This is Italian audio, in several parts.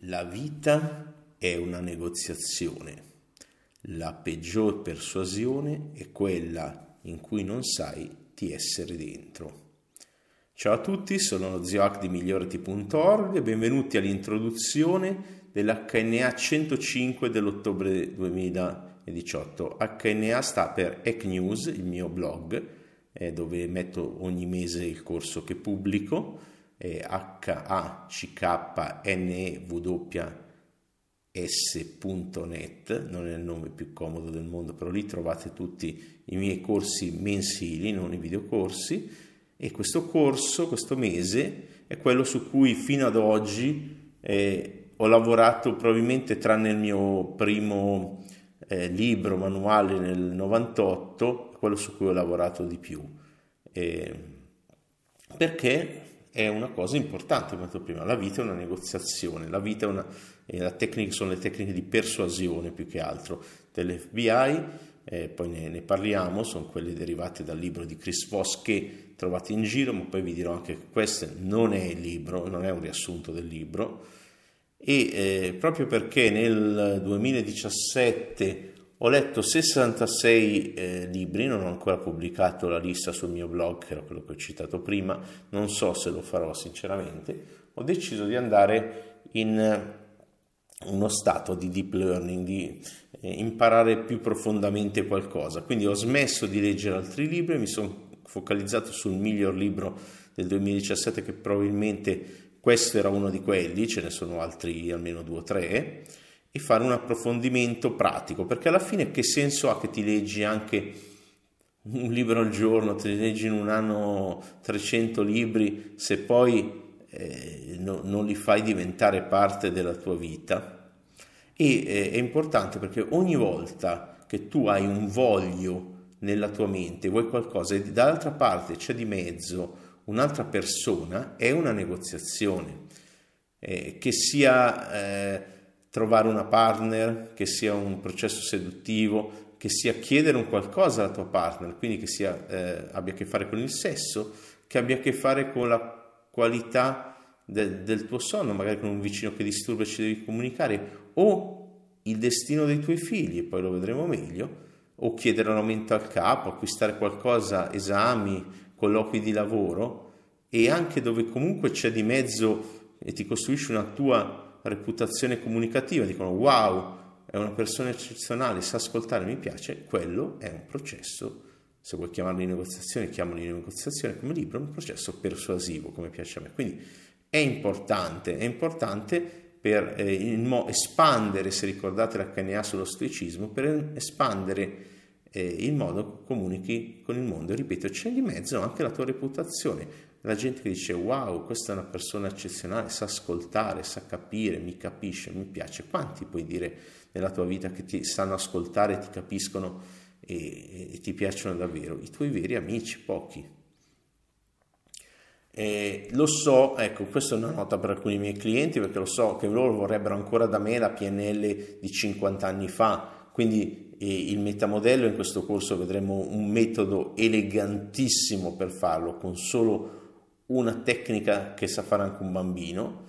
La vita è una negoziazione. La peggior persuasione è quella in cui non sai di essere dentro. Ciao a tutti, sono lo zio Hack di migliorati.org e benvenuti all'introduzione dell'HNA 105 dell'ottobre 2018. HNA sta per Hack News, il mio blog, eh, dove metto ogni mese il corso che pubblico h-a-c-k-n-e-w-s.net, non è il nome più comodo del mondo, però lì trovate tutti i miei corsi mensili, non i videocorsi, e questo corso, questo mese, è quello su cui fino ad oggi eh, ho lavorato probabilmente tranne il mio primo eh, libro manuale nel 98, quello su cui ho lavorato di più. Eh, perché è una cosa importante, come ho detto prima, la vita è una negoziazione, la vita è una, la tecnica, sono le tecniche di persuasione più che altro. dell'FBI, eh, poi ne, ne, parliamo, sono quelle derivate dal libro di Chris Voss che trovate in giro, ma poi vi dirò anche che questo non è il libro, non è un riassunto del libro, e eh, proprio perché nel 2017 ho letto 66 eh, libri, non ho ancora pubblicato la lista sul mio blog, che era quello che ho citato prima, non so se lo farò sinceramente. Ho deciso di andare in eh, uno stato di deep learning, di eh, imparare più profondamente qualcosa. Quindi ho smesso di leggere altri libri, mi sono focalizzato sul miglior libro del 2017 che probabilmente questo era uno di quelli, ce ne sono altri almeno due o tre e fare un approfondimento pratico, perché alla fine che senso ha che ti leggi anche un libro al giorno, ne leggi in un anno 300 libri, se poi eh, no, non li fai diventare parte della tua vita? E eh, è importante perché ogni volta che tu hai un voglio nella tua mente, vuoi qualcosa e dall'altra parte c'è di mezzo un'altra persona, è una negoziazione. Eh, che sia eh, trovare una partner, che sia un processo seduttivo, che sia chiedere un qualcosa alla tua partner, quindi che sia, eh, abbia a che fare con il sesso, che abbia a che fare con la qualità del, del tuo sonno, magari con un vicino che disturba e ci devi comunicare, o il destino dei tuoi figli, e poi lo vedremo meglio, o chiedere un aumento al capo, acquistare qualcosa, esami, colloqui di lavoro, e anche dove comunque c'è di mezzo e ti costruisci una tua reputazione comunicativa, dicono wow, è una persona eccezionale, sa ascoltare, mi piace, quello è un processo, se vuoi chiamarlo di negoziazione, chiamalo di negoziazione come libro, un processo persuasivo, come piace a me. Quindi è importante, è importante per eh, mo- espandere, se ricordate l'HNA sullo stoicismo, per espandere eh, il modo comunichi con il mondo. Ripeto, c'è di mezzo anche la tua reputazione la gente che dice wow, questa è una persona eccezionale, sa ascoltare, sa capire, mi capisce, mi piace. Quanti puoi dire nella tua vita che ti sanno ascoltare, ti capiscono e, e ti piacciono davvero? I tuoi veri amici, pochi. Eh, lo so, ecco, questa è una nota per alcuni miei clienti perché lo so che loro vorrebbero ancora da me la PNL di 50 anni fa, quindi eh, il metamodello in questo corso vedremo un metodo elegantissimo per farlo con solo una tecnica che sa fare anche un bambino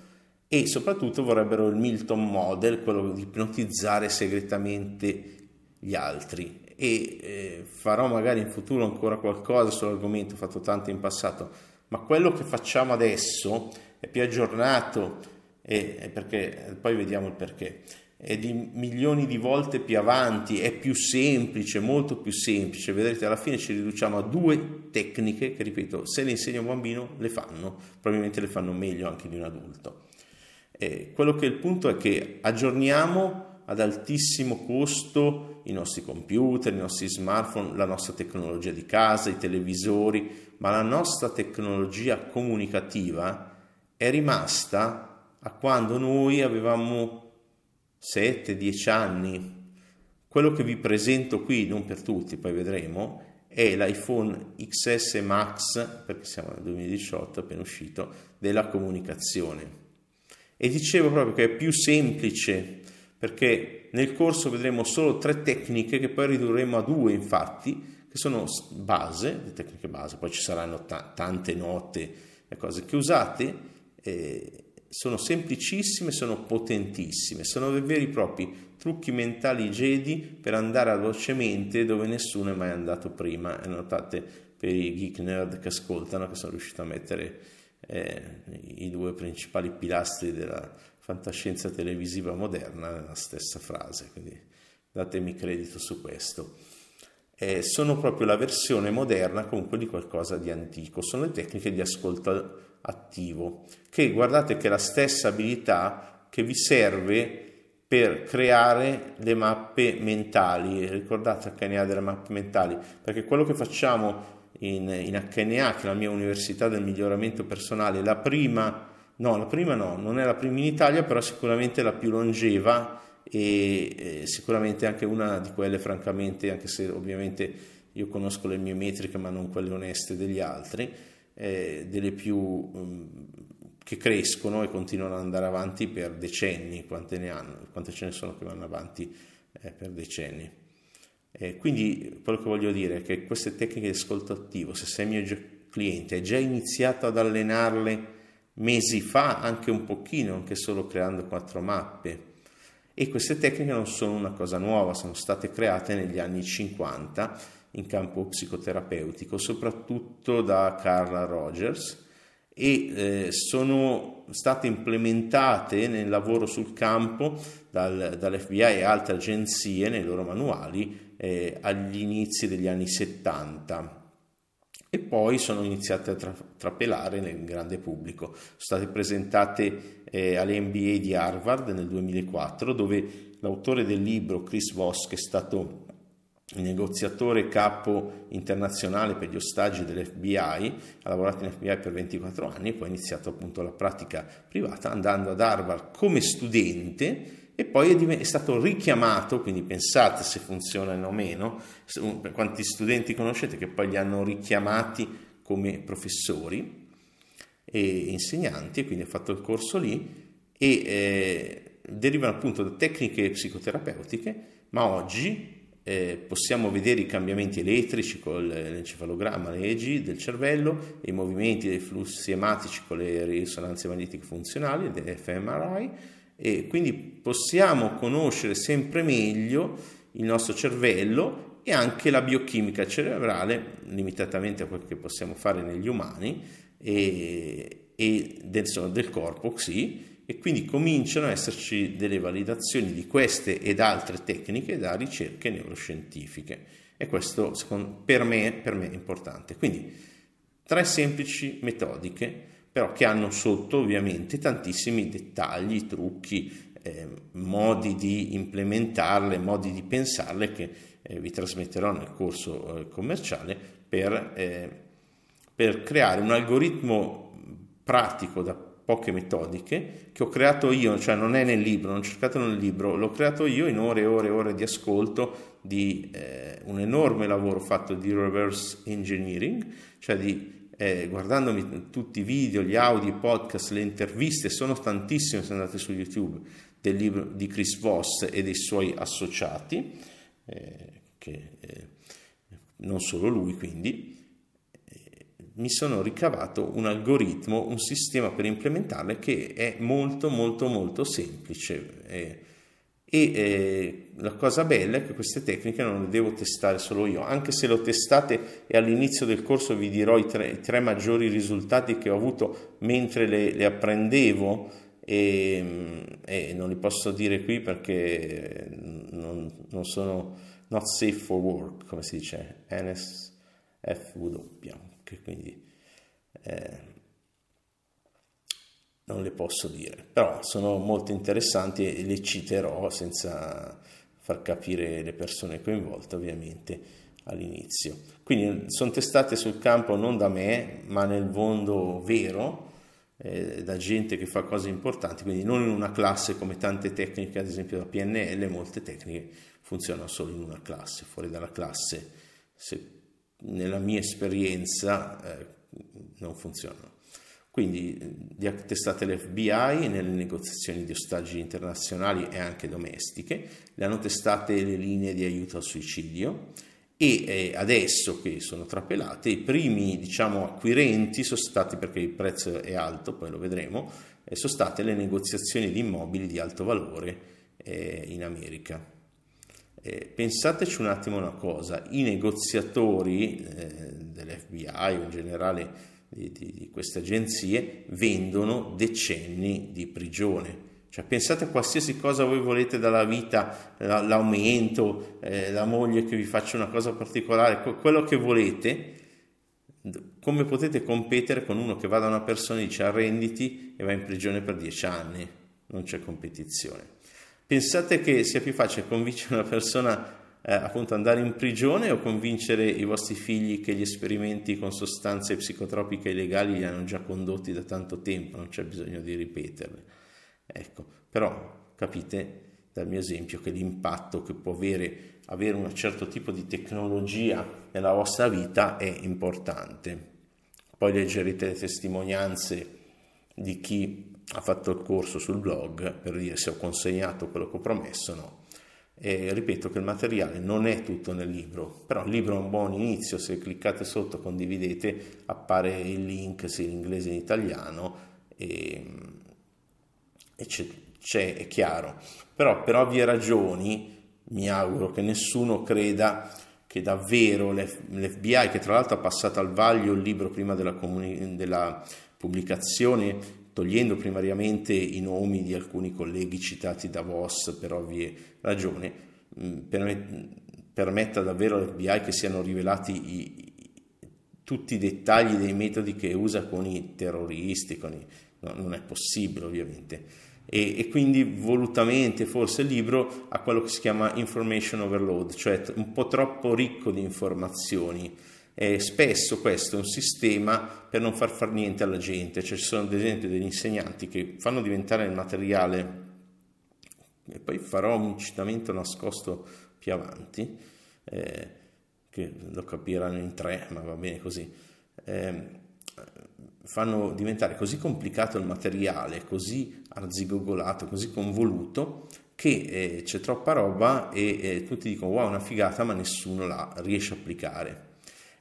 e soprattutto vorrebbero il Milton Model, quello di ipnotizzare segretamente gli altri. E eh, farò magari in futuro ancora qualcosa sull'argomento, ho fatto tanto in passato, ma quello che facciamo adesso è più aggiornato e, perché poi vediamo il perché è di milioni di volte più avanti, è più semplice, molto più semplice. Vedrete, alla fine ci riduciamo a due tecniche che, ripeto, se le insegna un bambino le fanno, probabilmente le fanno meglio anche di un adulto. Eh, quello che è il punto è che aggiorniamo ad altissimo costo i nostri computer, i nostri smartphone, la nostra tecnologia di casa, i televisori, ma la nostra tecnologia comunicativa è rimasta a quando noi avevamo 7-10 anni. Quello che vi presento qui, non per tutti, poi vedremo, è l'iPhone XS Max, perché siamo nel 2018, appena uscito, della comunicazione. E dicevo proprio che è più semplice, perché nel corso vedremo solo tre tecniche che poi ridurremo a due, infatti, che sono base, le tecniche base, poi ci saranno t- tante note e cose che usate, eh, sono semplicissime, sono potentissime, sono veri e propri trucchi mentali Jedi per andare velocemente dove nessuno è mai andato prima. E notate per i geek nerd che ascoltano che sono riuscito a mettere eh, i due principali pilastri della fantascienza televisiva moderna nella stessa frase, quindi datemi credito su questo. Eh, sono proprio la versione moderna comunque di qualcosa di antico, sono le tecniche di ascolto attivo, che guardate che è la stessa abilità che vi serve per creare le mappe mentali, ricordate HNA delle mappe mentali, perché quello che facciamo in, in HNA, che è la mia università del miglioramento personale, la prima, no, la prima no, non è la prima in Italia, però sicuramente la più longeva e eh, sicuramente anche una di quelle, francamente, anche se ovviamente io conosco le mie metriche, ma non quelle oneste degli altri, eh, delle più um, che crescono e continuano ad andare avanti per decenni, quante ne hanno, quante ce ne sono che vanno avanti eh, per decenni. Eh, quindi quello che voglio dire è che queste tecniche di ascolto attivo, se sei mio cliente, hai già iniziato ad allenarle mesi fa, anche un pochino, anche solo creando quattro mappe. E queste tecniche non sono una cosa nuova, sono state create negli anni 50 in campo psicoterapeutico, soprattutto da Carla Rogers e eh, sono state implementate nel lavoro sul campo dal, dall'FBI e altre agenzie nei loro manuali eh, agli inizi degli anni 70 e poi sono iniziate a tra- trapelare nel grande pubblico. Sono state presentate eh, all'MBA di Harvard nel 2004 dove l'autore del libro Chris Voss che è stato il negoziatore capo internazionale per gli ostaggi dell'FBI, ha lavorato in FBI per 24 anni e poi ha iniziato appunto la pratica privata andando ad Harvard come studente e poi è, stato richiamato, quindi pensate se funzionano o meno, quanti studenti conoscete che poi li hanno richiamati come professori e insegnanti, e quindi ha fatto il corso lì e eh, derivano appunto da tecniche psicoterapeutiche, ma oggi eh, possiamo vedere i cambiamenti elettrici con l'encefalogramma, le EG del cervello, i movimenti dei flussi ematici con le risonanze magnetiche funzionali, le fMRI, e quindi possiamo conoscere sempre meglio il nostro cervello e anche la biochimica cerebrale, limitatamente a quello che possiamo fare negli umani, e, e del, del corpo, sì, e quindi cominciano ad esserci delle validazioni di queste ed altre tecniche da ricerche neuroscientifiche e questo secondo, per, me, per me è importante. Quindi tre semplici metodiche però che hanno sotto ovviamente tantissimi dettagli, trucchi, eh, modi di implementarle, modi di pensarle che eh, vi trasmetterò nel corso eh, commerciale per, eh, per creare un algoritmo pratico da poche metodiche che ho creato io, cioè non è nel libro, non cercate nel libro, l'ho creato io in ore e ore e ore di ascolto di eh, un enorme lavoro fatto di reverse engineering, cioè di eh, guardandomi tutti i video, gli audio, i podcast, le interviste, sono tantissime se andate su YouTube, del libro di Chris Voss e dei suoi associati, eh, che eh, non solo lui quindi, mi sono ricavato un algoritmo, un sistema per implementarle che è molto molto molto semplice e, eh, la cosa bella è che queste tecniche non le devo testare solo io, anche se le ho testate e all'inizio del corso vi dirò i tre, i tre maggiori risultati che ho avuto mentre le, le apprendevo e, e, non li posso dire qui perché non, non sono not safe for work, come si dice, NSFW che quindi eh, non le posso dire, però sono molto interessanti e le citerò senza far capire le persone coinvolte ovviamente all'inizio. Quindi sono testate sul campo non da me, ma nel mondo vero, eh, da gente che fa cose importanti, quindi non in una classe come tante tecniche, ad esempio da PNL, molte tecniche funzionano solo in una classe, fuori dalla classe, se, nella mia esperienza, eh, non funzionano. Quindi li ha testate l'FBI nelle negoziazioni di ostaggi internazionali e anche domestiche, le hanno testate le linee di aiuto al suicidio e eh, adesso che sono trapelate i primi diciamo acquirenti sono stati perché il prezzo è alto, poi lo vedremo, eh, sono state le negoziazioni di immobili di alto valore eh, in America. Eh, pensateci un attimo una cosa, i negoziatori eh, dell'FBI o in generale di, di, di queste agenzie vendono decenni di prigione. Cioè, pensate a qualsiasi cosa voi volete dalla vita, l'aumento, eh, la moglie che vi faccia una cosa particolare, quello che volete, come potete competere con uno che va da una persona e dice arrenditi e va in prigione per dieci anni? Non c'è competizione. Pensate che sia più facile convincere una persona eh, appunto andare in prigione o convincere i vostri figli che gli esperimenti con sostanze psicotropiche illegali li hanno già condotti da tanto tempo, non c'è bisogno di ripeterli. Ecco, però capite dal mio esempio che l'impatto che può avere avere un certo tipo di tecnologia nella vostra vita è importante. Poi leggerete le testimonianze di chi ha fatto il corso sul blog per dire se ho consegnato quello che ho promesso o no. E ripeto che il materiale non è tutto nel libro, però il libro è un buon inizio, se cliccate sotto, condividete, appare il link sia in inglese che in italiano e, e c'è, c'è, è chiaro. Però per ovvie ragioni mi auguro che nessuno creda che davvero l'FBI, che tra l'altro ha passato al vaglio il libro prima della, comuni- della pubblicazione, togliendo primariamente i nomi di alcuni colleghi citati da Voss per ovvie ragioni, mm, permetta davvero all'FBI che siano rivelati i, tutti i dettagli dei metodi che usa con i terroristi, con i, no, non è possibile ovviamente. E, e, quindi volutamente forse il libro ha quello che si chiama information overload, cioè un po' troppo ricco di informazioni eh, spesso questo è un sistema per non far fare niente alla gente, cioè ci sono ad esempio degli insegnanti che fanno diventare il materiale, e poi farò un citamento nascosto più avanti, eh, che lo capiranno in tre, ma va bene così, eh, fanno diventare così complicato il materiale, così arzigogolato, così convoluto, che eh, c'è troppa roba e eh, tutti dicono wow una figata ma nessuno la riesce a applicare.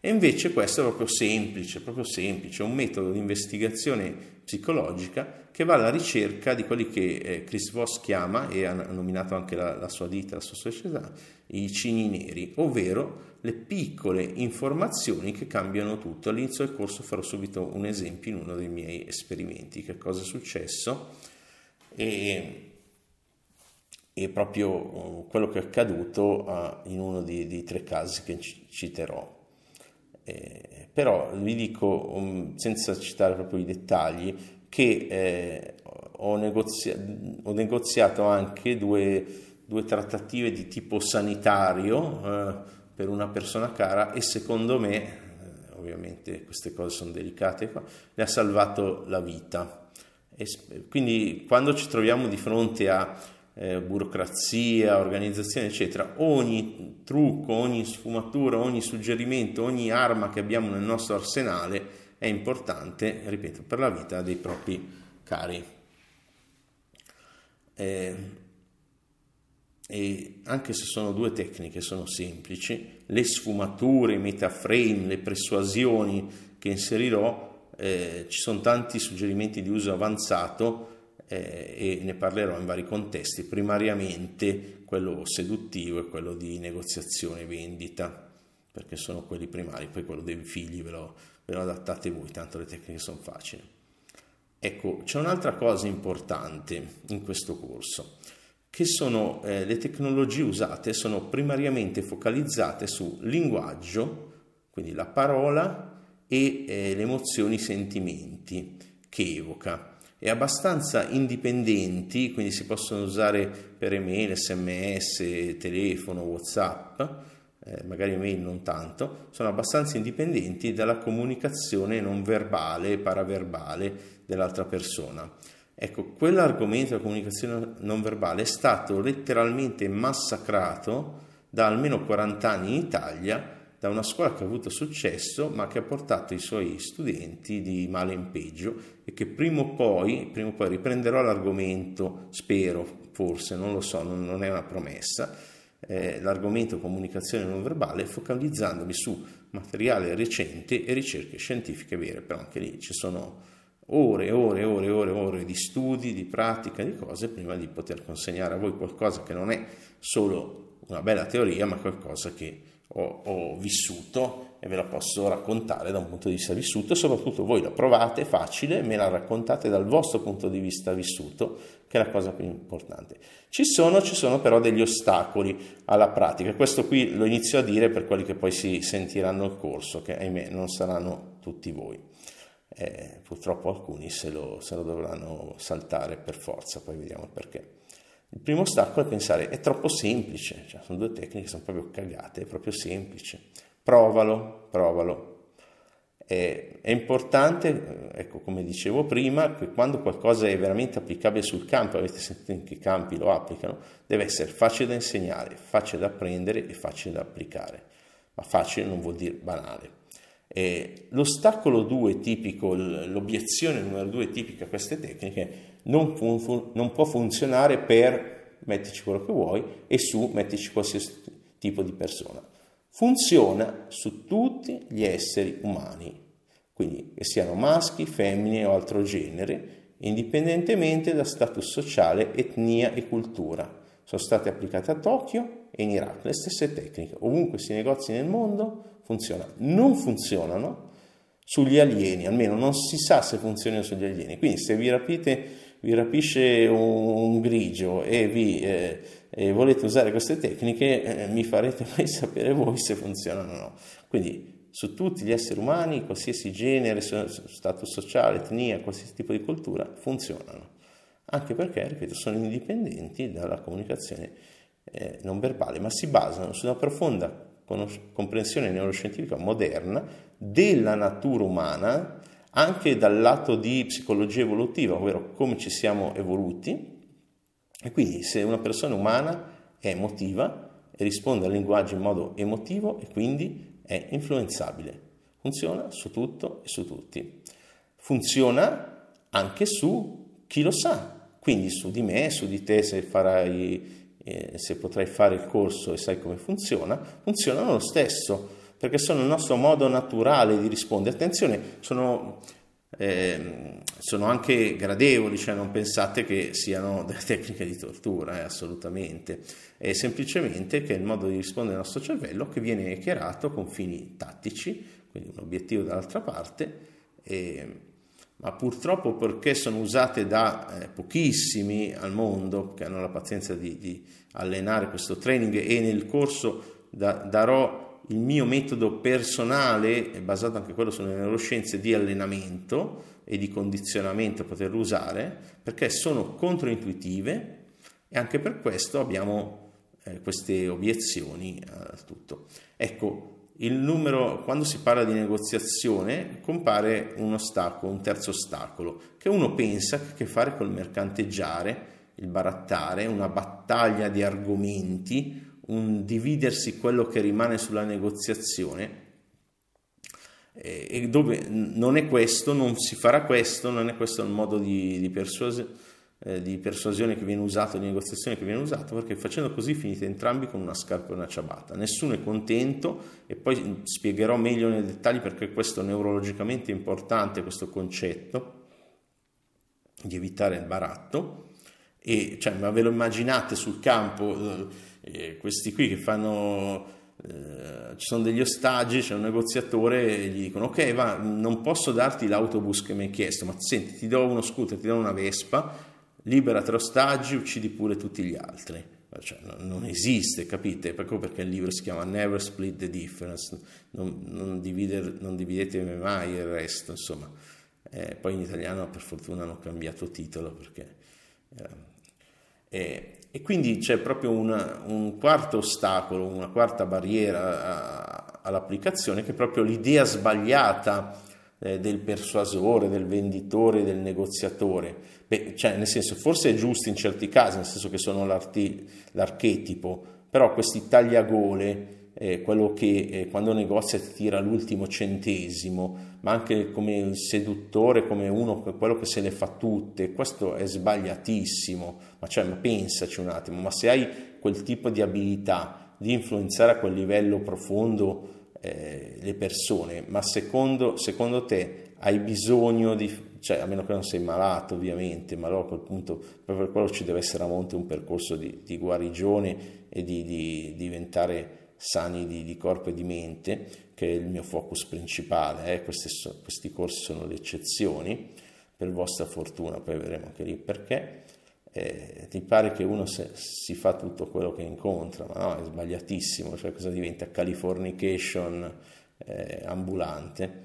E invece questo è proprio semplice, proprio semplice, un metodo di investigazione psicologica che va alla ricerca di quelli che eh, Chris Voss chiama, e ha nominato anche la, la sua ditta, la sua società, i cigni neri, ovvero le piccole informazioni che cambiano tutto. All'inizio del corso farò subito un esempio in uno dei miei esperimenti, che cosa è successo e, e proprio uh, quello che è accaduto uh, in uno dei tre casi che citerò. Eh, però vi dico, um, senza citare proprio i dettagli, che eh, ho, negozia- ho, negoziato anche due, due, trattative di tipo sanitario eh, per una persona cara e secondo me, eh, ovviamente queste cose sono delicate, qua, le ha salvato la vita. E, quindi quando ci troviamo di fronte a eh, burocrazia, organizzazione, eccetera, ogni trucco, ogni sfumatura, ogni suggerimento, ogni arma che abbiamo nel nostro arsenale è importante, ripeto, per la vita dei propri cari. Eh, e anche se sono due tecniche, sono semplici, le sfumature, i metaframe, le persuasioni che inserirò, eh, ci sono tanti suggerimenti di uso avanzato eh, e ne parlerò in vari contesti, primariamente quello seduttivo e quello di negoziazione e vendita, perché sono quelli primari, poi quello dei figli ve lo, ve lo adattate voi, tanto le tecniche sono facili. Ecco, c'è un'altra cosa importante in questo corso, che sono eh, le tecnologie usate sono primariamente focalizzate su linguaggio, quindi la parola e eh, le emozioni, i sentimenti che evoca e abbastanza indipendenti, quindi si possono usare per email, sms, telefono, whatsapp, eh, magari email non tanto, sono abbastanza indipendenti dalla comunicazione non verbale, paraverbale dell'altra persona. Ecco, quell'argomento della comunicazione non verbale è stato letteralmente massacrato da almeno 40 anni in Italia da una scuola che ha avuto successo ma che ha portato i suoi studenti di male in peggio e che prima o poi, prima o poi riprenderò l'argomento, spero, forse, non lo so, non, non è una promessa, eh, l'argomento comunicazione non verbale focalizzandomi su materiale recente e ricerche scientifiche vere, però anche lì ci sono ore e ore e ore e ore, ore di studi, di pratica, di cose prima di poter consegnare a voi qualcosa che non è solo una bella teoria, ma qualcosa che ho, ho vissuto e ve la posso raccontare da un punto di vista vissuto e soprattutto voi la provate, facile, me la raccontate dal vostro punto di vista vissuto, che è la cosa più importante. Ci sono, ci sono però degli ostacoli alla pratica, questo qui lo inizio a dire per quelli che poi si sentiranno il corso, che ahimè non saranno tutti voi. Eh, purtroppo alcuni se lo, se lo dovranno saltare per forza, poi vediamo perché. Il primo ostacolo è pensare è troppo semplice, cioè, sono due tecniche che sono proprio cagate, è proprio semplice. Provalo, provalo. È, è importante, ecco come dicevo prima, che quando qualcosa è veramente applicabile sul campo, avete sentito in che campi lo applicano, deve essere facile da insegnare, facile da apprendere e facile da applicare. Ma facile non vuol dire banale. E l'ostacolo 2 tipico, l'obiezione numero 2 tipica a queste tecniche non, fun- non può funzionare per mettici quello che vuoi e su mettici qualsiasi tipo di persona. Funziona su tutti gli esseri umani, quindi che siano maschi, femmine o altro genere, indipendentemente da status sociale, etnia e cultura. Sono state applicate a Tokyo e in Iraq le stesse tecniche. Ovunque si negozi nel mondo funziona. Non funzionano sugli alieni, almeno non si sa se funzionano sugli alieni. Quindi se vi rapite vi rapisce un, grigio e, vi, eh, e volete usare queste tecniche, eh, mi farete mai sapere voi se funzionano o no. Quindi su tutti gli esseri umani, qualsiasi genere, status sociale, etnia, qualsiasi tipo di cultura, funzionano. Anche perché, ripeto, sono indipendenti dalla comunicazione eh, non verbale, ma si basano su una profonda comprensione neuroscientifica moderna della natura umana anche dal lato di psicologia evolutiva, ovvero come ci siamo evoluti. E quindi se una persona umana è emotiva e risponde al linguaggio in modo emotivo e quindi è influenzabile. Funziona su tutto e su tutti. Funziona anche su chi lo sa, quindi su di me, su di te se farai, se potrai fare il corso e sai come funziona, funzionano lo stesso perché sono il nostro modo naturale di rispondere. Attenzione, sono, eh, sono anche gradevoli, cioè non pensate che siano delle tecniche di tortura, eh, assolutamente. È semplicemente che è il modo di rispondere al nostro cervello che viene chiarato con fini tattici, quindi un obiettivo dall'altra parte. E, ma purtroppo perché sono usate da eh, pochissimi al mondo che hanno la pazienza di, di, allenare questo training e nel corso da, darò il mio metodo personale, basato anche quello sulle neuroscienze di allenamento e di condizionamento a poterlo usare, perché sono controintuitive e anche per questo abbiamo eh, queste obiezioni a tutto. Ecco, numero, quando si parla di negoziazione, compare un ostacolo, un terzo ostacolo, che uno pensa che a fare col mercanteggiare, il barattare, una battaglia di argomenti, un dividersi quello che rimane sulla negoziazione. E dove non è questo, non si farà questo, non è questo il modo di, di, persuas- eh, di persuasione che viene usato, di negoziazione che viene usato, perché facendo così finite entrambi con una scarpa e una ciabatta. Nessuno è contento e poi spiegherò meglio nei dettagli perché questo neurologicamente è importante, questo concetto di evitare il baratto. E cioè, ma ve lo immaginate sul campo? Eh, e questi qui che fanno, eh, ci sono degli ostaggi, c'è un negoziatore e gli dicono ok va, non posso darti l'autobus che mi hai chiesto, ma senti ti do uno scooter, ti do una Vespa, libera tre ostaggi, uccidi pure tutti gli altri. Cioè, non esiste, capite? Ecco perché il libro si chiama Never Split the Difference, non, non, divider, non dividete mai il resto, insomma. Eh, poi in italiano per fortuna hanno cambiato titolo perché... Eh, eh, e quindi c'è proprio una, un quarto ostacolo, una quarta barriera all'applicazione che è proprio l'idea sbagliata eh, del persuasore, del venditore, del negoziatore. Beh, cioè, nel senso, forse è giusto in certi casi, nel senso che sono l'archetipo, però questi tagliagole eh, quello che eh, quando negozia ti tira l'ultimo centesimo, ma anche come il seduttore, come uno, quello che se le fa tutte, questo è sbagliatissimo, ma, cioè, ma pensaci un attimo, ma se hai quel tipo di abilità di influenzare a quel livello profondo eh, le persone, ma secondo, secondo te hai bisogno di, cioè, a meno che non sei malato ovviamente, ma allora a quel punto proprio per quello ci deve essere a monte un percorso di, di guarigione e di, di diventare sani di, di, corpo e di mente, che è il mio focus principale. Eh? Questi, questi corsi sono le eccezioni, per vostra fortuna, poi vedremo anche lì perché. Eh, ti pare che uno se, si fa tutto quello che incontra, ma no, è sbagliatissimo, cioè cosa diventa californication eh, ambulante?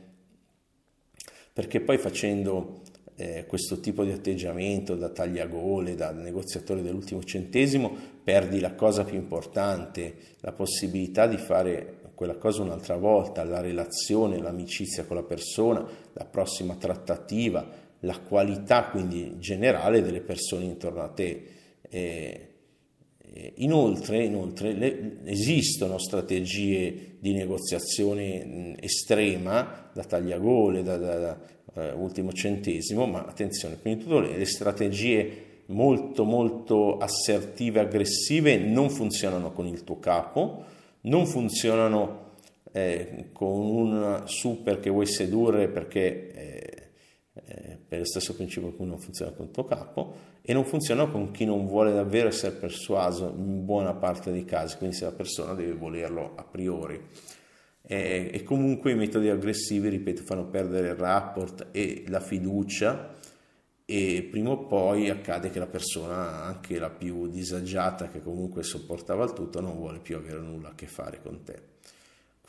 Perché poi facendo eh, questo tipo di atteggiamento da tagliagole, da negoziatore dell'ultimo centesimo, perdi la cosa più importante, la possibilità di fare quella cosa un'altra volta, la relazione, l'amicizia con la persona, la prossima trattativa, la qualità quindi generale delle persone intorno a te. Eh, inoltre, inoltre le, esistono strategie di negoziazione estrema da tagliagole, da, da, da uh, ultimo centesimo, ma attenzione, quindi tutte le, le strategie molto molto assertive, aggressive non funzionano con il tuo capo, non funzionano eh, con un super che vuoi sedurre perché eh, per lo stesso principio per cui non funziona con il tuo capo e non funziona con chi non vuole davvero essere persuaso in buona parte dei casi, quindi se la persona deve volerlo a priori. E, e comunque i metodi aggressivi, ripeto, fanno perdere il rapport e la fiducia e prima o poi accade che la persona, anche la più disagiata che comunque sopportava il tutto, non vuole più avere nulla a che fare con te.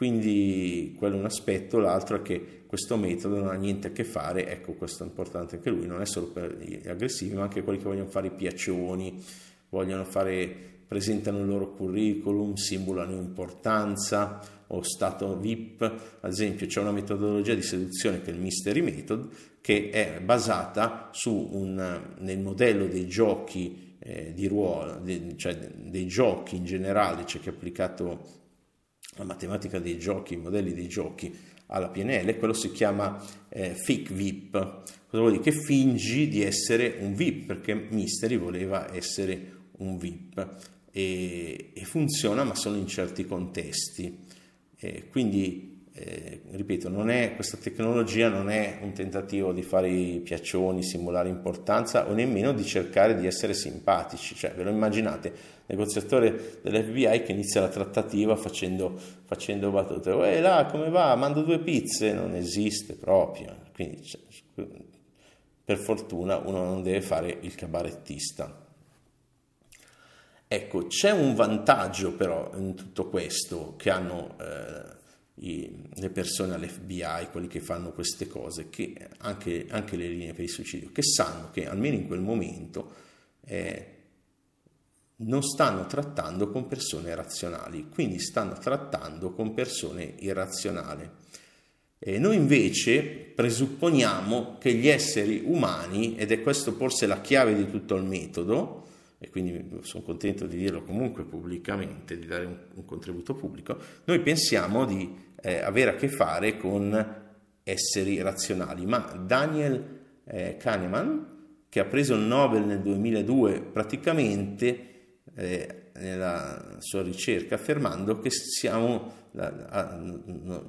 Quindi quello è un aspetto, l'altro è che questo metodo non ha niente a che fare, ecco questo è importante anche lui, non è solo per gli aggressivi, ma anche quelli che vogliono fare i piaccioni, vogliono fare, presentano il loro curriculum, simulano importanza o stato VIP, ad esempio c'è una metodologia di seduzione che è il Mystery Method, che è basata un, nel modello dei giochi eh, di ruolo, de, cioè dei giochi in generale, cioè che è applicato la matematica dei giochi, i modelli dei giochi alla PNL, quello si chiama eh, fake VIP. Cosa vuol dire? Che fingi di essere un VIP, perché Mystery voleva essere un VIP e, e funziona ma solo in certi contesti. Eh, quindi eh, ripeto, è, questa tecnologia non è un tentativo di fare i piaccioni, simulare importanza o nemmeno di cercare di essere simpatici, cioè ve lo immaginate, negoziatore dell'FBI che inizia la trattativa facendo, facendo battute, e là come va, mando due pizze, non esiste proprio, quindi cioè, per fortuna uno non deve fare il cabarettista. Ecco, c'è un vantaggio però in tutto questo che hanno... Eh, i, le persone all'FBI, quelli che fanno queste cose, che anche, anche, le linee per il suicidio, che sanno che almeno in quel momento eh, non stanno trattando con persone razionali, quindi stanno trattando con persone irrazionali. E noi invece presupponiamo che gli esseri umani, ed è questo forse la chiave di tutto il metodo, e quindi sono contento di dirlo comunque pubblicamente, di dare un, un contributo pubblico, noi pensiamo di eh, avere a che fare con esseri razionali, ma Daniel eh, Kahneman, che ha preso il Nobel nel 2002, praticamente eh, nella sua ricerca affermando che siamo, la,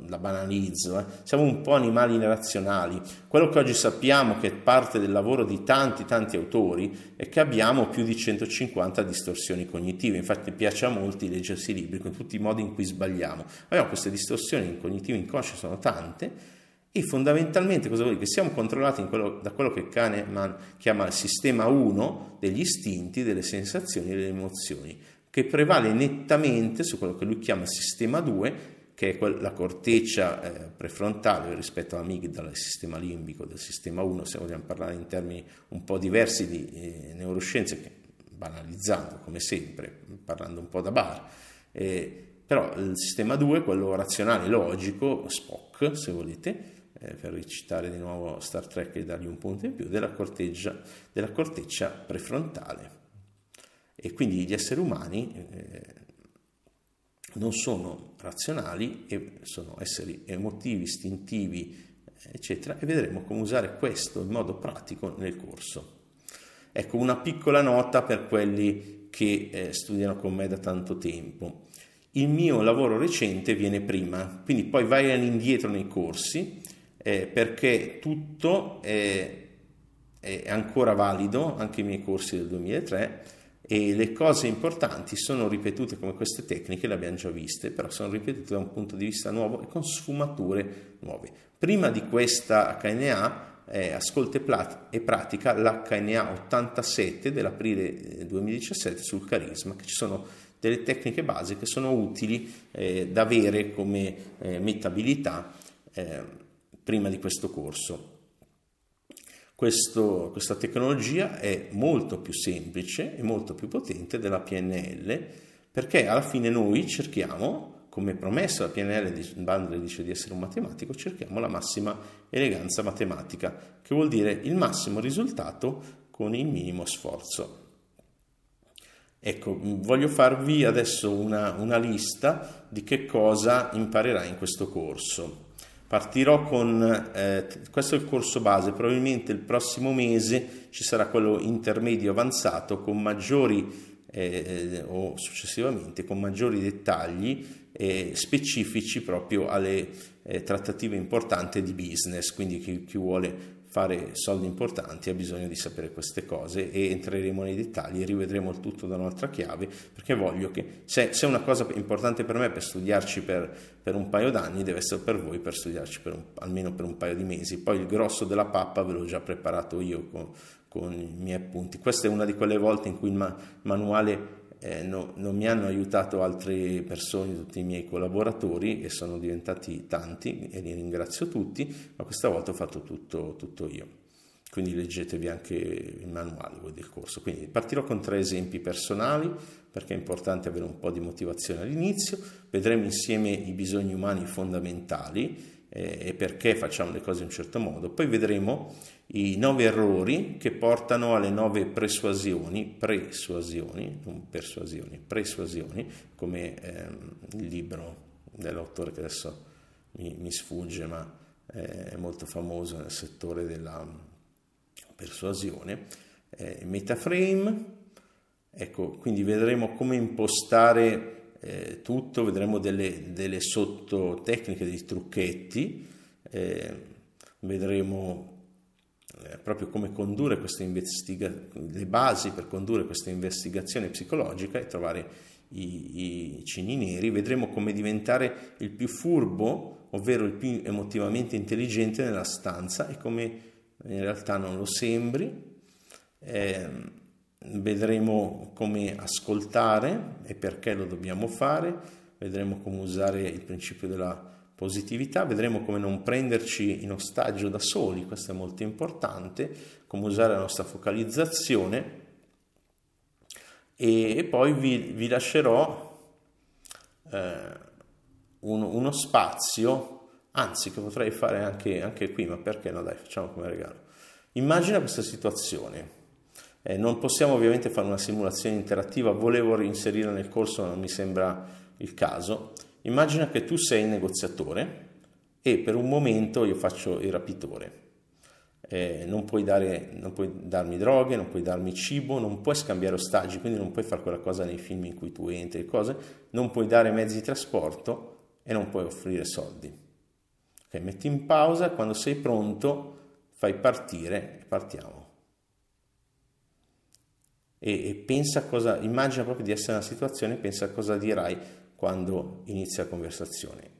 la banalizzo, eh, siamo un po' animali irrazionali. Quello che oggi sappiamo che è parte del lavoro di tanti tanti autori è che abbiamo più di 150 distorsioni cognitive, infatti piace a molti leggersi libri con tutti i modi in cui sbagliamo. Abbiamo queste distorsioni cognitive inconsce, sono tante, e fondamentalmente cosa vuol dire? Che siamo controllati quello, da quello che Kahneman chiama il sistema 1 degli istinti, delle sensazioni e delle emozioni che prevale nettamente su quello che lui chiama sistema 2, che è la corteccia eh, prefrontale rispetto all'amigdala, il sistema limbico del sistema 1, se vogliamo parlare in termini un po' diversi di eh, neuroscienze, che, banalizzando come sempre, parlando un po' da bar. Eh, però il sistema 2, quello razionale, logico, Spock se volete, eh, per ricitare di nuovo Star Trek e dargli un punto in più, della corteccia, della corteccia prefrontale. E quindi gli esseri umani eh, non sono razionali, sono esseri emotivi, istintivi, eccetera, e vedremo come usare questo in modo pratico nel corso. Ecco, una piccola nota per quelli che eh, studiano con me da tanto tempo. Il mio lavoro recente viene prima, quindi poi vai all'indietro nei corsi, eh, perché tutto è è ancora valido, anche i miei corsi del 2003, e le cose importanti sono ripetute come queste tecniche, le abbiamo già viste, però sono ripetute da un punto di vista nuovo e con sfumature nuove. Prima di questa HNA, eh, ascolta e pratica l'HNA 87 dell'aprile 2017 eh, sul carisma, che ci sono delle tecniche base che sono utili eh, da avere come eh, metabilità eh, prima di questo corso. Questo, questa tecnologia è molto più semplice e molto più potente della PNL perché alla fine noi cerchiamo, come promesso la PNL, Bandler dice di essere un matematico, cerchiamo la massima eleganza matematica, che vuol dire il massimo risultato con il minimo sforzo. Ecco, voglio farvi adesso una, una lista di che cosa imparerai in questo corso. Partirò con, eh, questo è il corso base, probabilmente il prossimo mese ci sarà quello intermedio avanzato con maggiori eh, o successivamente con maggiori dettagli eh, specifici proprio alle eh, trattative importanti di business, quindi chi, chi vuole fare soldi importanti ha bisogno di sapere queste cose e entreremo nei dettagli e rivedremo il tutto da un'altra chiave perché voglio che se, se una cosa importante per me per studiarci per, per, un paio d'anni deve essere per voi per studiarci per un, almeno per un paio di mesi. Poi il grosso della pappa ve l'ho già preparato io con, con i miei appunti. Questa è una di quelle volte in cui il ma- manuale eh, no, non mi hanno aiutato altre persone, tutti i miei collaboratori e sono diventati tanti e li ringrazio tutti, ma questa volta ho fatto tutto, tutto io. Quindi leggetevi anche il manuale del corso. Quindi partirò con tre esempi personali perché è importante avere un po' di motivazione all'inizio, vedremo insieme i bisogni umani fondamentali eh, e perché facciamo le cose in un certo modo. Poi vedremo i nove errori che portano alle nove persuasioni, persuasioni, non persuasioni, persuasioni, come ehm, il libro dell'autore che adesso mi, mi sfugge, ma eh, è molto famoso nel settore della persuasione, eh, Metaframe. Ecco, quindi vedremo come impostare eh, tutto, vedremo delle, delle sottotecniche, dei trucchetti, eh, vedremo eh, proprio come condurre questa investigazione, le basi per condurre questa investigazione psicologica e trovare i, i cini neri, vedremo come diventare il più furbo, ovvero il più emotivamente intelligente nella stanza e come in realtà non lo sembri. Eh, vedremo come ascoltare e perché lo dobbiamo fare, vedremo come usare il principio della positività, vedremo come non prenderci in ostaggio da soli, questo è molto importante, come usare la nostra focalizzazione e, e poi vi, vi lascerò eh, un, uno spazio, anzi che potrei fare anche, anche qui, ma perché no dai, facciamo come regalo. Immagina questa situazione eh, non possiamo ovviamente fare una simulazione interattiva, volevo reinserirla nel corso, ma non mi sembra il caso. Immagina che tu sei il negoziatore e per un momento io faccio il rapitore. Eh, non, puoi dare, non, puoi darmi droghe, non puoi darmi cibo, non puoi scambiare ostaggi, quindi non puoi fare quella cosa nei film in cui tu entri, cose, non puoi dare mezzi di trasporto e non puoi offrire soldi. Okay, metti in pausa, quando sei pronto fai partire e partiamo e, e pensa cosa, immagina proprio di essere in una situazione e pensa cosa dirai quando inizia la conversazione.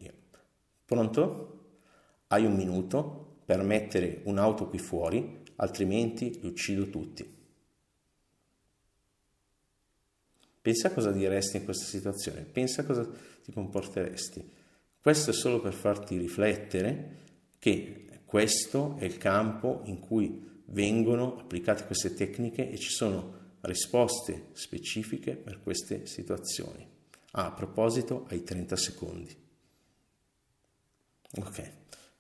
Pronto? Hai un minuto per mettere un'auto qui fuori, altrimenti li uccido tutti. Pensa cosa diresti in questa situazione, pensa cosa ti comporteresti. Questo è solo per farti riflettere che questo è il campo in cui vengono applicate queste tecniche e ci sono risposte specifiche per queste situazioni. Ah, a proposito, hai 30 secondi. Ok,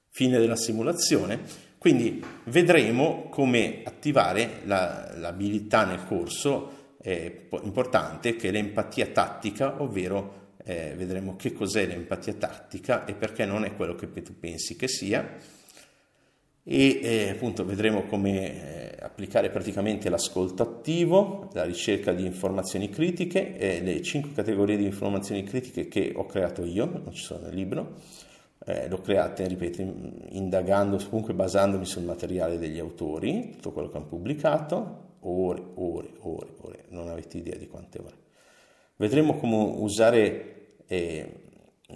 fine della simulazione. Quindi vedremo come attivare la, l'abilità nel corso eh, importante che è l'empatia tattica, ovvero eh, vedremo che cos'è l'empatia tattica e perché non è quello che tu pensi che sia e eh, appunto vedremo come eh, applicare praticamente l'ascolto attivo, la ricerca di informazioni critiche e le cinque categorie di informazioni critiche che ho creato io, non ci sono nel libro, eh, l'ho creata, ripeto, indagando, comunque basandomi sul materiale degli autori, tutto quello che hanno pubblicato, ore, ore, ore, ore, non avete idea di quante ore. Vedremo come usare eh,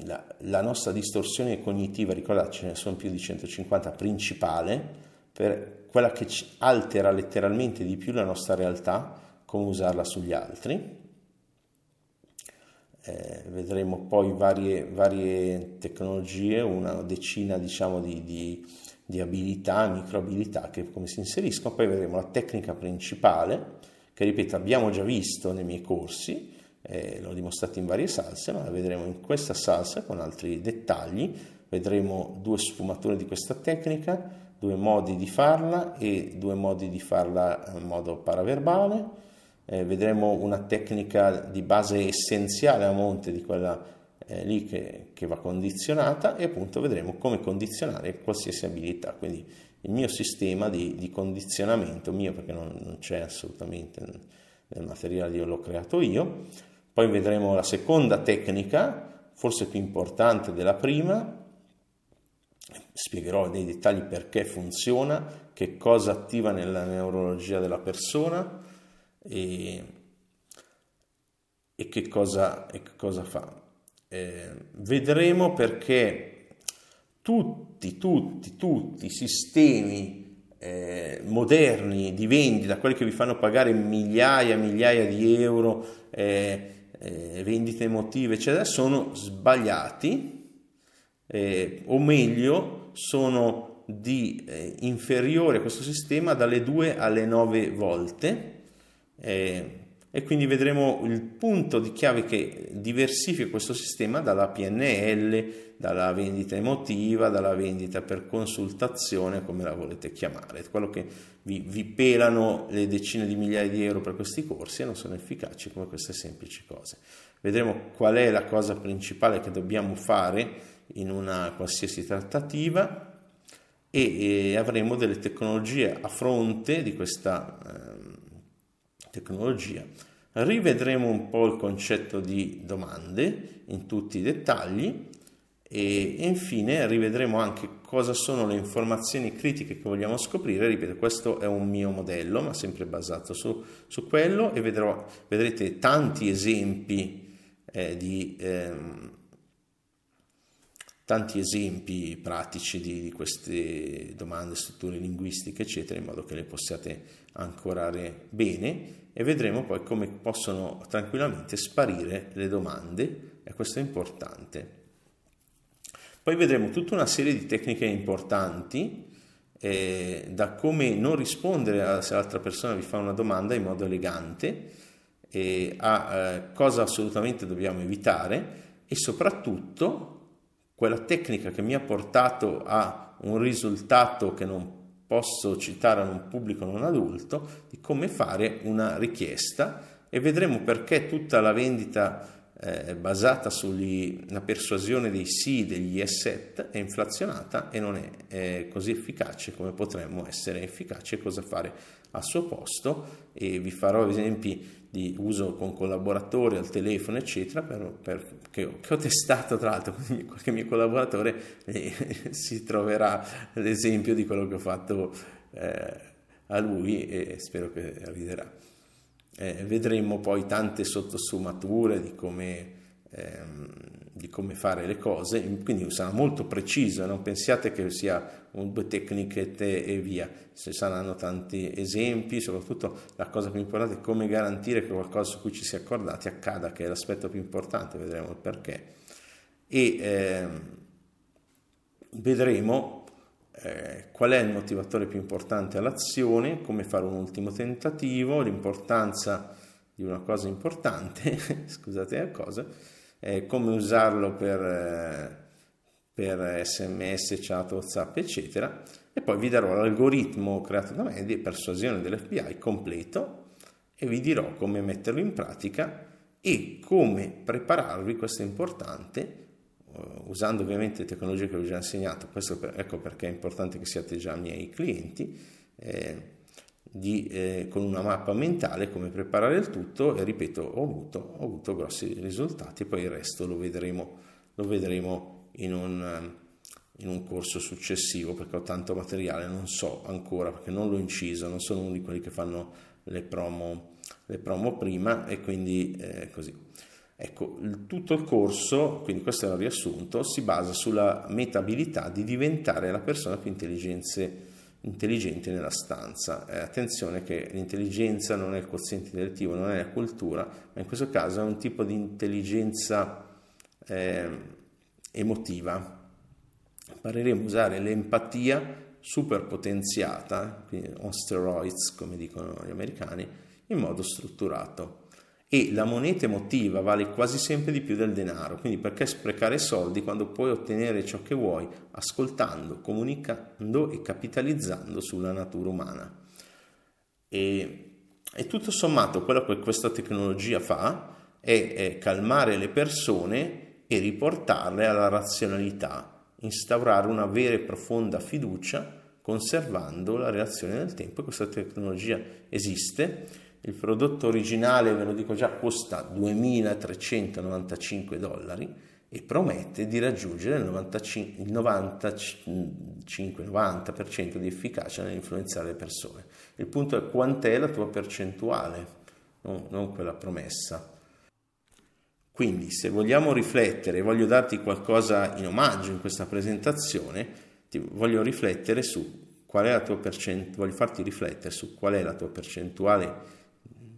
la, la, nostra distorsione cognitiva, ricordate ce ne sono più di 150, principale, per quella che altera letteralmente di più la nostra realtà, come usarla sugli altri. Eh, vedremo poi varie, varie, tecnologie, una decina diciamo di, di, di abilità, microabilità che come si inseriscono, poi vedremo la tecnica principale che ripeto abbiamo già visto nei miei corsi, eh, l'ho dimostrato in varie salse, ma la vedremo in questa salsa con altri dettagli, vedremo due sfumature di questa tecnica, due modi di farla e due modi di farla in modo paraverbale eh, vedremo una tecnica di base essenziale a monte di quella eh, lì che, che, va condizionata e appunto vedremo come condizionare qualsiasi abilità. Quindi il mio sistema di, di condizionamento, mio perché non, non c'è assolutamente nel materiale, io l'ho creato io. Poi vedremo la seconda tecnica, forse più importante della prima, spiegherò nei dettagli perché funziona, che cosa attiva nella neurologia della persona e, e, che, cosa, e che, cosa, fa. Eh, vedremo perché tutti, tutti, tutti i sistemi eh, moderni di vendita, quelli che vi fanno pagare migliaia e migliaia di euro, eh, eh, vendite emotive, eccetera, sono sbagliati, eh, o meglio, sono di eh, inferiore a questo sistema dalle 2 alle 9 volte eh, e quindi vedremo il punto di chiave che diversifica questo sistema dalla PNL, dalla vendita emotiva, dalla vendita per consultazione, come la volete chiamare, quello che vi, vi pelano le decine di migliaia di euro per questi corsi e non sono efficaci come queste semplici cose. Vedremo qual è la cosa principale che dobbiamo fare in una qualsiasi trattativa e, e avremo delle tecnologie a fronte di questa eh, tecnologia. Rivedremo un po' il concetto di domande in tutti i dettagli e infine rivedremo anche cosa sono le informazioni critiche che vogliamo scoprire. Ripeto, questo è un mio modello, ma sempre basato su, su quello e vedrò, vedrete tanti esempi eh, di... Ehm, tanti esempi pratici di, di, queste domande, strutture linguistiche, eccetera, in modo che le possiate ancorare bene e vedremo poi come possono tranquillamente sparire le domande e questo è importante. Poi vedremo tutta una serie di tecniche importanti eh, da come non rispondere a, se l'altra persona vi fa una domanda in modo elegante eh, a eh, cosa assolutamente dobbiamo evitare e soprattutto quella tecnica che mi ha portato a un risultato che non posso citare a un pubblico non adulto di come fare una richiesta e vedremo perché tutta la vendita eh, basata sulla persuasione dei sì, degli yes set è inflazionata e non è eh, così efficace come potremmo essere efficaci cosa fare al suo posto. E vi farò esempi di uso con collaboratori al telefono eccetera per, per, che, che, ho, testato tra l'altro con qualche mio collaboratore e si troverà l'esempio di quello che ho fatto eh, a lui e spero che riderà. Eh, vedremo poi tante sottosfumature di come ehm, di come fare le cose, quindi sarà molto preciso, non pensiate che sia un, due tecniche e via, ci saranno tanti esempi, soprattutto la cosa più importante è come garantire che qualcosa su cui ci si è accordati accada, che è l'aspetto più importante, vedremo il perché. E eh, vedremo eh, qual è il motivatore più importante all'azione, come fare un ultimo tentativo, l'importanza di una cosa importante, scusate la cosa, eh, come usarlo per, eh, per sms, chat, whatsapp, eccetera. E poi vi darò l'algoritmo creato da me di persuasione dell'FBI completo e vi dirò come metterlo in pratica e come prepararvi, questo è importante, uh, usando ovviamente le tecnologie che vi ho già insegnato, questo per, ecco perché è importante che siate già miei clienti, eh, di, eh, con una mappa mentale come preparare il tutto e ripeto ho avuto, ho avuto grossi risultati poi il resto lo vedremo, lo vedremo in, un, in un corso successivo perché ho tanto materiale, non so ancora perché non l'ho inciso, non sono uno di quelli che fanno le promo, le promo prima e quindi eh, così. Ecco, il, tutto il corso, quindi questo è il riassunto, si basa sulla metabilità di diventare la persona più intelligente nella stanza. Eh, attenzione che l'intelligenza non è il quoziente intellettivo, non è la cultura, ma in questo caso è un tipo di intelligenza eh, emotiva. Impareremo a usare l'empatia superpotenziata, quindi on steroids come dicono gli americani, in modo strutturato e la moneta emotiva vale quasi sempre di più del denaro, quindi perché sprecare soldi quando puoi ottenere ciò che vuoi ascoltando, comunicando e capitalizzando sulla natura umana. E, e tutto sommato quello che questa tecnologia fa è, è calmare le persone e riportarle alla razionalità, instaurare una vera e profonda fiducia conservando la reazione del tempo. Questa tecnologia esiste il prodotto originale, ve lo dico già, costa 2.395 dollari e promette di raggiungere il 95-90% di efficacia nell'influenzare le persone. Il punto è quant'è la tua percentuale, no, non quella promessa. Quindi se vogliamo riflettere, voglio darti qualcosa in omaggio in questa presentazione, ti voglio riflettere su qual è la tua percentuale, voglio farti riflettere su qual è la tua percentuale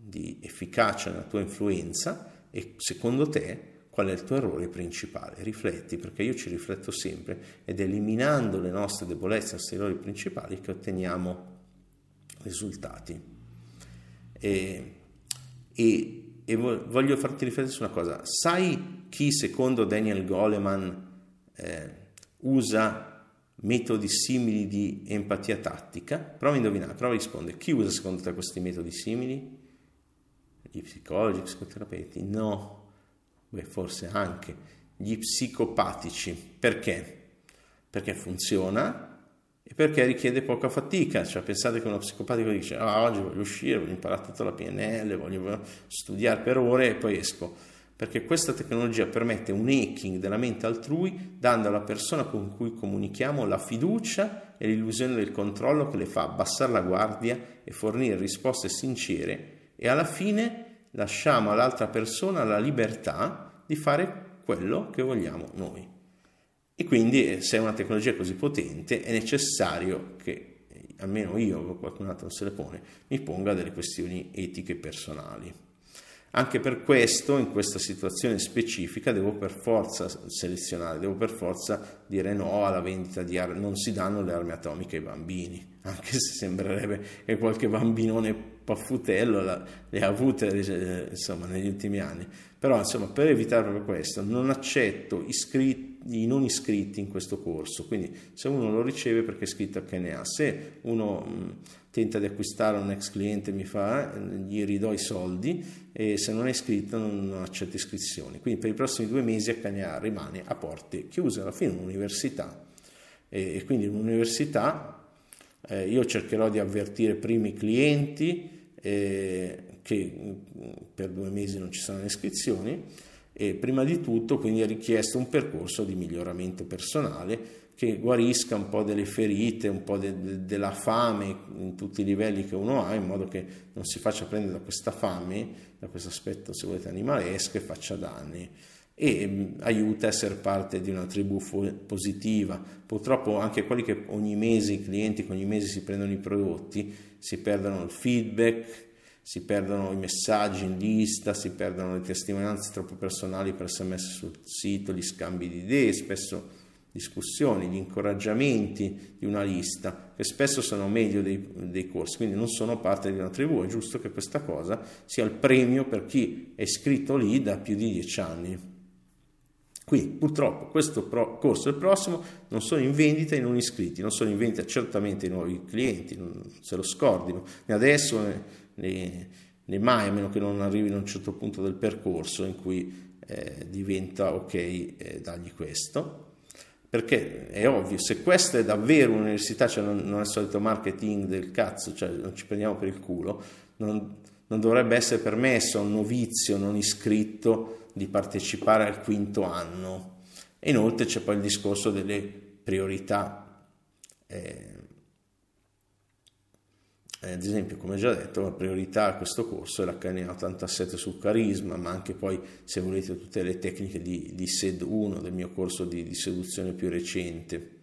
di efficacia nella tua influenza e secondo te qual è il tuo errore principale. Rifletti perché io ci rifletto sempre ed eliminando le nostre debolezze, i nostri errori principali che otteniamo risultati. E, e, e voglio farti riflettere su una cosa. Sai chi secondo Daniel Goleman eh, usa metodi simili di empatia tattica? Prova a indovinare, prova a rispondere. Chi usa secondo te questi metodi simili? Gli psicologi, gli psicoterapeuti, no, beh forse anche gli psicopatici. Perché? Perché funziona e perché richiede poca fatica. Cioè pensate che uno psicopatico dice ah, oggi voglio uscire, voglio imparare tutta la PNL, voglio studiare per ore e poi esco. Perché questa tecnologia permette un hacking della mente altrui dando alla persona con cui comunichiamo la fiducia e l'illusione del controllo che le fa abbassare la guardia e fornire risposte sincere e alla fine lasciamo all'altra persona la libertà di fare quello che vogliamo noi. E quindi eh, se è una tecnologia così potente è necessario che, eh, almeno io o qualcun altro se le pone, mi ponga delle questioni etiche personali. Anche per questo, in questa situazione specifica, devo per forza selezionare, devo per forza dire no alla vendita di armi, non si danno le armi atomiche ai bambini, anche se sembrerebbe che qualche bambinone paffutello le ha avute eh, insomma, negli ultimi anni. Però insomma, per evitare proprio questo, non accetto iscritti, i non iscritti in questo corso. Quindi se uno lo riceve perché è iscritto a KNA, se uno mh, tenta di acquistare un ex cliente mi fa, eh, gli ridò i soldi e se non è iscritto non, accetto iscrizioni. Quindi per i prossimi due mesi a KNA rimane a porte chiuse, alla fine un'università. E, e quindi un'università eh, io cercherò di avvertire prima i clienti, eh, che mm, per due mesi non ci saranno iscrizioni e prima di tutto quindi è richiesto un percorso di miglioramento personale che guarisca un po' delle ferite, un po' de, de, della fame in tutti i livelli che uno ha, in modo che non si faccia prendere da questa fame, da questo aspetto, se volete, animalesco e faccia danni. E mm, aiuta a essere parte di una tribù positiva. Purtroppo anche quelli che ogni mese, i clienti ogni mese si prendono i prodotti, si perdono il feedback, si perdono i messaggi in lista, si perdono le testimonianze troppo personali per messe sul sito, gli scambi di idee, spesso discussioni, gli incoraggiamenti di una lista, che spesso sono meglio dei, dei, corsi, quindi non sono parte di una tribù, è giusto che questa cosa sia il premio per chi è iscritto lì da più di dieci anni. Qui purtroppo questo pro, corso e il prossimo non sono in vendita i non iscritti, non sono in vendita certamente i nuovi clienti, non se lo scordino, né adesso né, né, né mai, a meno che non arrivino a un certo punto del percorso in cui eh, diventa ok eh, dargli questo. Perché è ovvio, se questa è davvero un'università, cioè non, non è il solito marketing del cazzo, cioè non ci prendiamo per il culo, non, non dovrebbe essere permesso a un novizio non iscritto di partecipare al quinto anno. E inoltre c'è poi il discorso delle priorità. Eh, eh, ad esempio, come già detto, la priorità a questo corso è l'HNA 87 sul carisma, ma anche poi, se volete, tutte le tecniche di, di SED 1 del mio corso di, di seduzione più recente.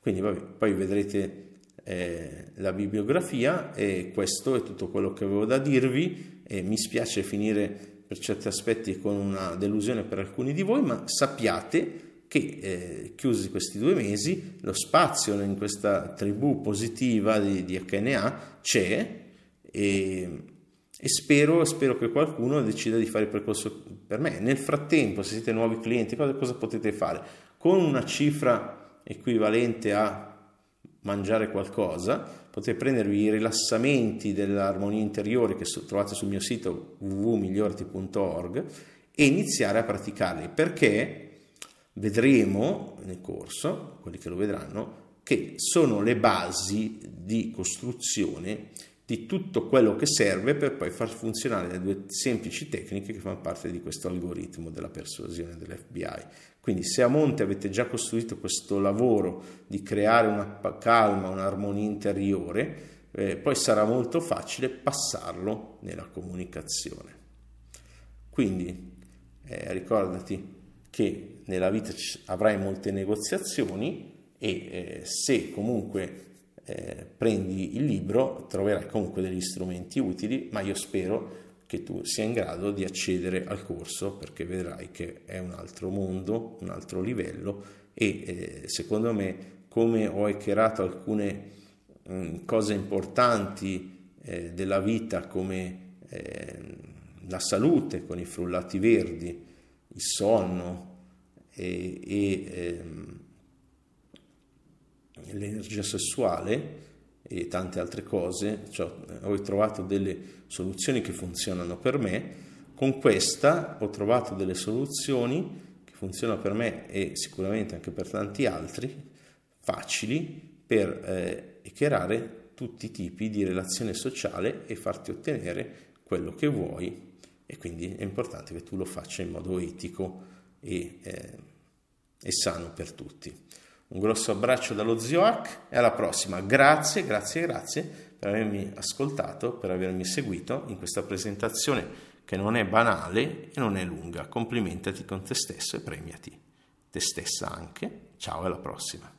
Quindi vabbè, poi vedrete eh, la bibliografia e questo è tutto quello che avevo da dirvi. E mi spiace finire per certi aspetti con una delusione per alcuni di voi, ma sappiate che eh, chiusi questi due mesi lo spazio in questa tribù positiva di, di HNA c'è e, e spero, spero, che qualcuno decida di fare il percorso per me. Nel frattempo, se siete nuovi clienti, cosa, cosa potete fare? Con una cifra equivalente a mangiare qualcosa, potete prendervi i rilassamenti dell'armonia interiore che trovate sul mio sito www.migliorti.org e iniziare a praticarli perché vedremo nel corso, quelli che lo vedranno, che sono le basi di costruzione di tutto quello che serve per poi far funzionare le due semplici tecniche che fanno parte di questo algoritmo della persuasione dell'FBI. Quindi se a monte avete già costruito questo lavoro di creare una calma, un'armonia interiore, eh, poi sarà molto facile passarlo nella comunicazione. Quindi eh, ricordati che nella vita avrai molte negoziazioni e eh, se comunque eh, prendi il libro troverai comunque degli strumenti utili, ma io spero che tu sia in grado di accedere al corso perché vedrai che è un altro mondo, un altro livello e eh, secondo me come ho hackerato alcune mh, mm, cose importanti eh, della vita come eh, la salute con i frullati verdi, il sonno e, e ehm, l'energia sessuale e tante altre cose, cioè, ho trovato delle soluzioni che funzionano per me, con questa ho trovato delle soluzioni che funzionano per me e sicuramente anche per tanti altri, facili per eh, creare tutti i tipi di relazione sociale e farti ottenere quello che vuoi e quindi è importante che tu lo faccia in modo etico e, eh, e sano per tutti. Un grosso abbraccio dallo zio Hack e alla prossima. Grazie, grazie, grazie per avermi ascoltato, per avermi seguito in questa presentazione che non è banale e non è lunga. Complimentati con te stesso e premiati te stessa anche. Ciao e alla prossima.